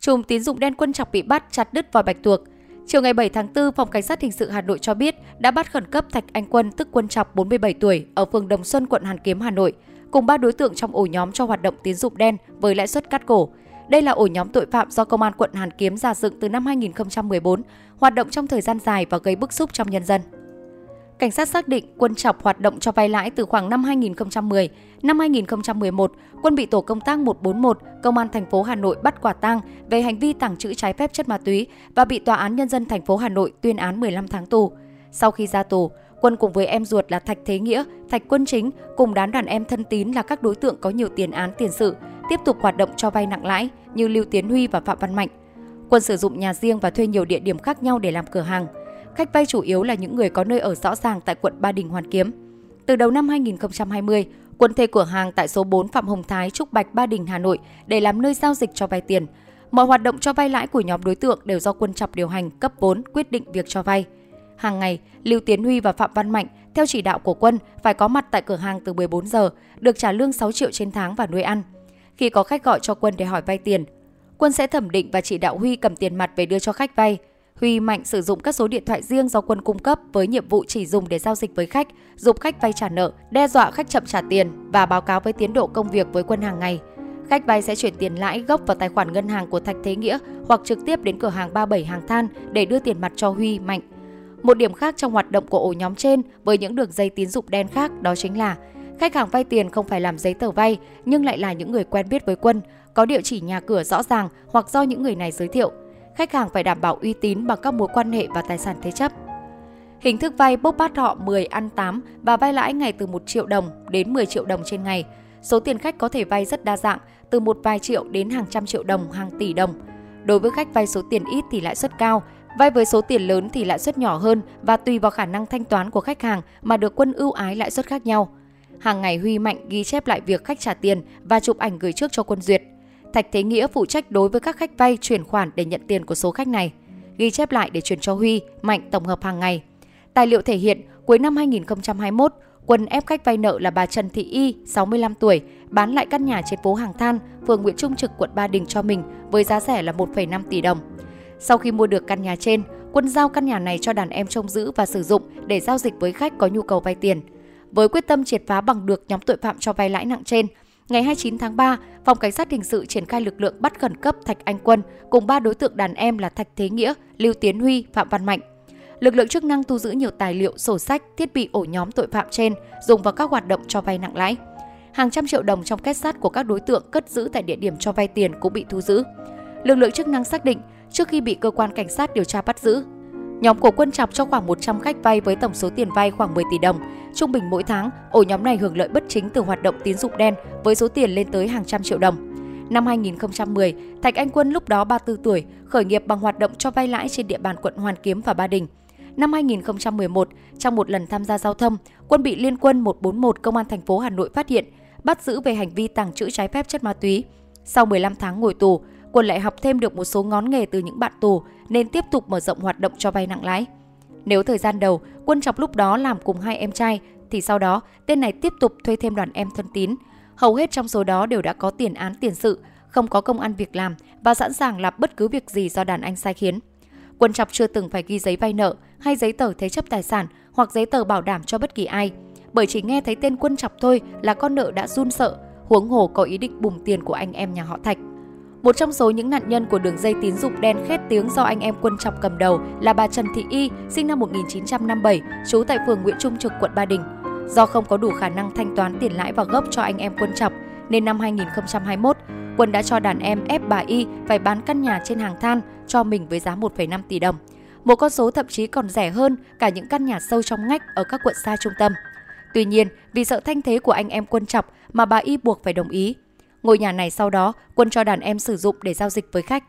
Chùm tín dụng đen quân chọc bị bắt chặt đứt vòi bạch tuộc. Chiều ngày 7 tháng 4, Phòng Cảnh sát Hình sự Hà Nội cho biết đã bắt khẩn cấp Thạch Anh Quân tức Quân Chọc 47 tuổi ở phường Đồng Xuân, quận Hàn Kiếm, Hà Nội, cùng ba đối tượng trong ổ nhóm cho hoạt động tín dụng đen với lãi suất cắt cổ. Đây là ổ nhóm tội phạm do Công an quận Hàn Kiếm giả dựng từ năm 2014, hoạt động trong thời gian dài và gây bức xúc trong nhân dân. Cảnh sát xác định Quân Chọc hoạt động cho vay lãi từ khoảng năm 2010. Năm 2011, Quân bị tổ công tác 141 Công an thành phố Hà Nội bắt quả tang về hành vi tàng trữ trái phép chất ma túy và bị tòa án nhân dân thành phố Hà Nội tuyên án 15 tháng tù. Sau khi ra tù, Quân cùng với em ruột là Thạch Thế Nghĩa, Thạch Quân Chính cùng đám đàn em thân tín là các đối tượng có nhiều tiền án tiền sự, tiếp tục hoạt động cho vay nặng lãi như Lưu Tiến Huy và Phạm Văn Mạnh. Quân sử dụng nhà riêng và thuê nhiều địa điểm khác nhau để làm cửa hàng. Khách vay chủ yếu là những người có nơi ở rõ ràng tại quận Ba Đình Hoàn Kiếm. Từ đầu năm 2020, Quân thuê cửa hàng tại số 4 Phạm Hồng Thái, Trúc Bạch, Ba Đình, Hà Nội để làm nơi giao dịch cho vay tiền. Mọi hoạt động cho vay lãi của nhóm đối tượng đều do Quân Chọc điều hành, cấp vốn, quyết định việc cho vay. Hàng ngày, Lưu Tiến Huy và Phạm Văn Mạnh theo chỉ đạo của Quân phải có mặt tại cửa hàng từ 14 giờ, được trả lương 6 triệu trên tháng và nuôi ăn. Khi có khách gọi cho Quân để hỏi vay tiền, Quân sẽ thẩm định và chỉ đạo Huy cầm tiền mặt về đưa cho khách vay. Huy Mạnh sử dụng các số điện thoại riêng do Quân cung cấp với nhiệm vụ chỉ dùng để giao dịch với khách, giúp khách vay trả nợ, đe dọa khách chậm trả tiền và báo cáo với tiến độ công việc với Quân hàng ngày. Khách vay sẽ chuyển tiền lãi gốc vào tài khoản ngân hàng của Thạch Thế Nghĩa hoặc trực tiếp đến cửa hàng 37 hàng than để đưa tiền mặt cho Huy Mạnh. Một điểm khác trong hoạt động của ổ nhóm trên với những đường dây tín dụng đen khác đó chính là khách hàng vay tiền không phải làm giấy tờ vay nhưng lại là những người quen biết với Quân, có địa chỉ nhà cửa rõ ràng hoặc do những người này giới thiệu. Khách hàng phải đảm bảo uy tín bằng các mối quan hệ và tài sản thế chấp. Hình thức vay bốc bắt họ 10 ăn 8 và vay lãi ngày từ 1 triệu đồng đến 10 triệu đồng trên ngày. Số tiền khách có thể vay rất đa dạng, từ một vài triệu đến hàng trăm triệu đồng, hàng tỷ đồng. Đối với khách vay số tiền ít thì lãi suất cao, vay với số tiền lớn thì lãi suất nhỏ hơn và tùy vào khả năng thanh toán của khách hàng mà được quân ưu ái lãi suất khác nhau. Hàng ngày Huy Mạnh ghi chép lại việc khách trả tiền và chụp ảnh gửi trước cho quân duyệt. Thạch Thế Nghĩa phụ trách đối với các khách vay chuyển khoản để nhận tiền của số khách này, ghi chép lại để chuyển cho Huy, Mạnh tổng hợp hàng ngày. Tài liệu thể hiện cuối năm 2021, Quân ép khách vay nợ là bà Trần Thị Y, 65 tuổi, bán lại căn nhà trên phố Hàng Than, phường Nguyễn Trung Trực, quận Ba Đình cho mình với giá rẻ là 1,5 tỷ đồng. Sau khi mua được căn nhà trên, Quân giao căn nhà này cho đàn em trông giữ và sử dụng để giao dịch với khách có nhu cầu vay tiền. Với quyết tâm triệt phá bằng được nhóm tội phạm cho vay lãi nặng trên, ngày 29 tháng 3, Phòng Cảnh sát Hình sự triển khai lực lượng bắt khẩn cấp Thạch Anh Quân cùng ba đối tượng đàn em là Thạch Thế Nghĩa, Lưu Tiến Huy, Phạm Văn Mạnh. Lực lượng chức năng thu giữ nhiều tài liệu, sổ sách, thiết bị ổ nhóm tội phạm trên dùng vào các hoạt động cho vay nặng lãi. Hàng trăm triệu đồng trong kết sắt của các đối tượng cất giữ tại địa điểm cho vay tiền cũng bị thu giữ. Lực lượng chức năng xác định trước khi bị cơ quan cảnh sát điều tra bắt giữ, Nhóm của Quân Chọc cho khoảng 100 khách vay với tổng số tiền vay khoảng 10 tỷ đồng. Trung bình mỗi tháng, ổ nhóm này hưởng lợi bất chính từ hoạt động tín dụng đen với số tiền lên tới hàng trăm triệu đồng. Năm 2010, Thạch Anh Quân lúc đó 34 tuổi, khởi nghiệp bằng hoạt động cho vay lãi trên địa bàn quận Hoàn Kiếm và Ba Đình. Năm 2011, trong một lần tham gia giao thông, Quân bị Liên quân 141 Công an thành phố Hà Nội phát hiện, bắt giữ về hành vi tàng trữ trái phép chất ma túy. Sau 15 tháng ngồi tù, Quân lại học thêm được một số ngón nghề từ những bạn tù nên tiếp tục mở rộng hoạt động cho vay nặng lãi. Nếu thời gian đầu, Quân Chọc lúc đó làm cùng hai em trai, thì sau đó tên này tiếp tục thuê thêm đoàn em thân tín. Hầu hết trong số đó đều đã có tiền án tiền sự, không có công ăn việc làm và sẵn sàng làm bất cứ việc gì do đàn anh sai khiến. Quân Chọc chưa từng phải ghi giấy vay nợ hay giấy tờ thế chấp tài sản hoặc giấy tờ bảo đảm cho bất kỳ ai. Bởi chỉ nghe thấy tên Quân Chọc thôi là con nợ đã run sợ, huống hồ có ý định bùng tiền của anh em nhà họ Thạch. Một trong số những nạn nhân của đường dây tín dụng đen khét tiếng do anh em Quân Chọc cầm đầu là bà Trần Thị Y, sinh năm 1957, trú tại phường Nguyễn Trung Trực, quận Ba Đình. Do không có đủ khả năng thanh toán tiền lãi và gốc cho anh em Quân Chọc, nên năm 2021, Quân đã cho đàn em ép bà Y phải bán căn nhà trên hàng than cho mình với giá 1,5 tỷ đồng. Một con số thậm chí còn rẻ hơn cả những căn nhà sâu trong ngách ở các quận xa trung tâm. Tuy nhiên, vì sợ thanh thế của anh em Quân Chọc mà bà Y buộc phải đồng ý Ngôi nhà này sau đó, Quân cho đàn em sử dụng để giao dịch với khách.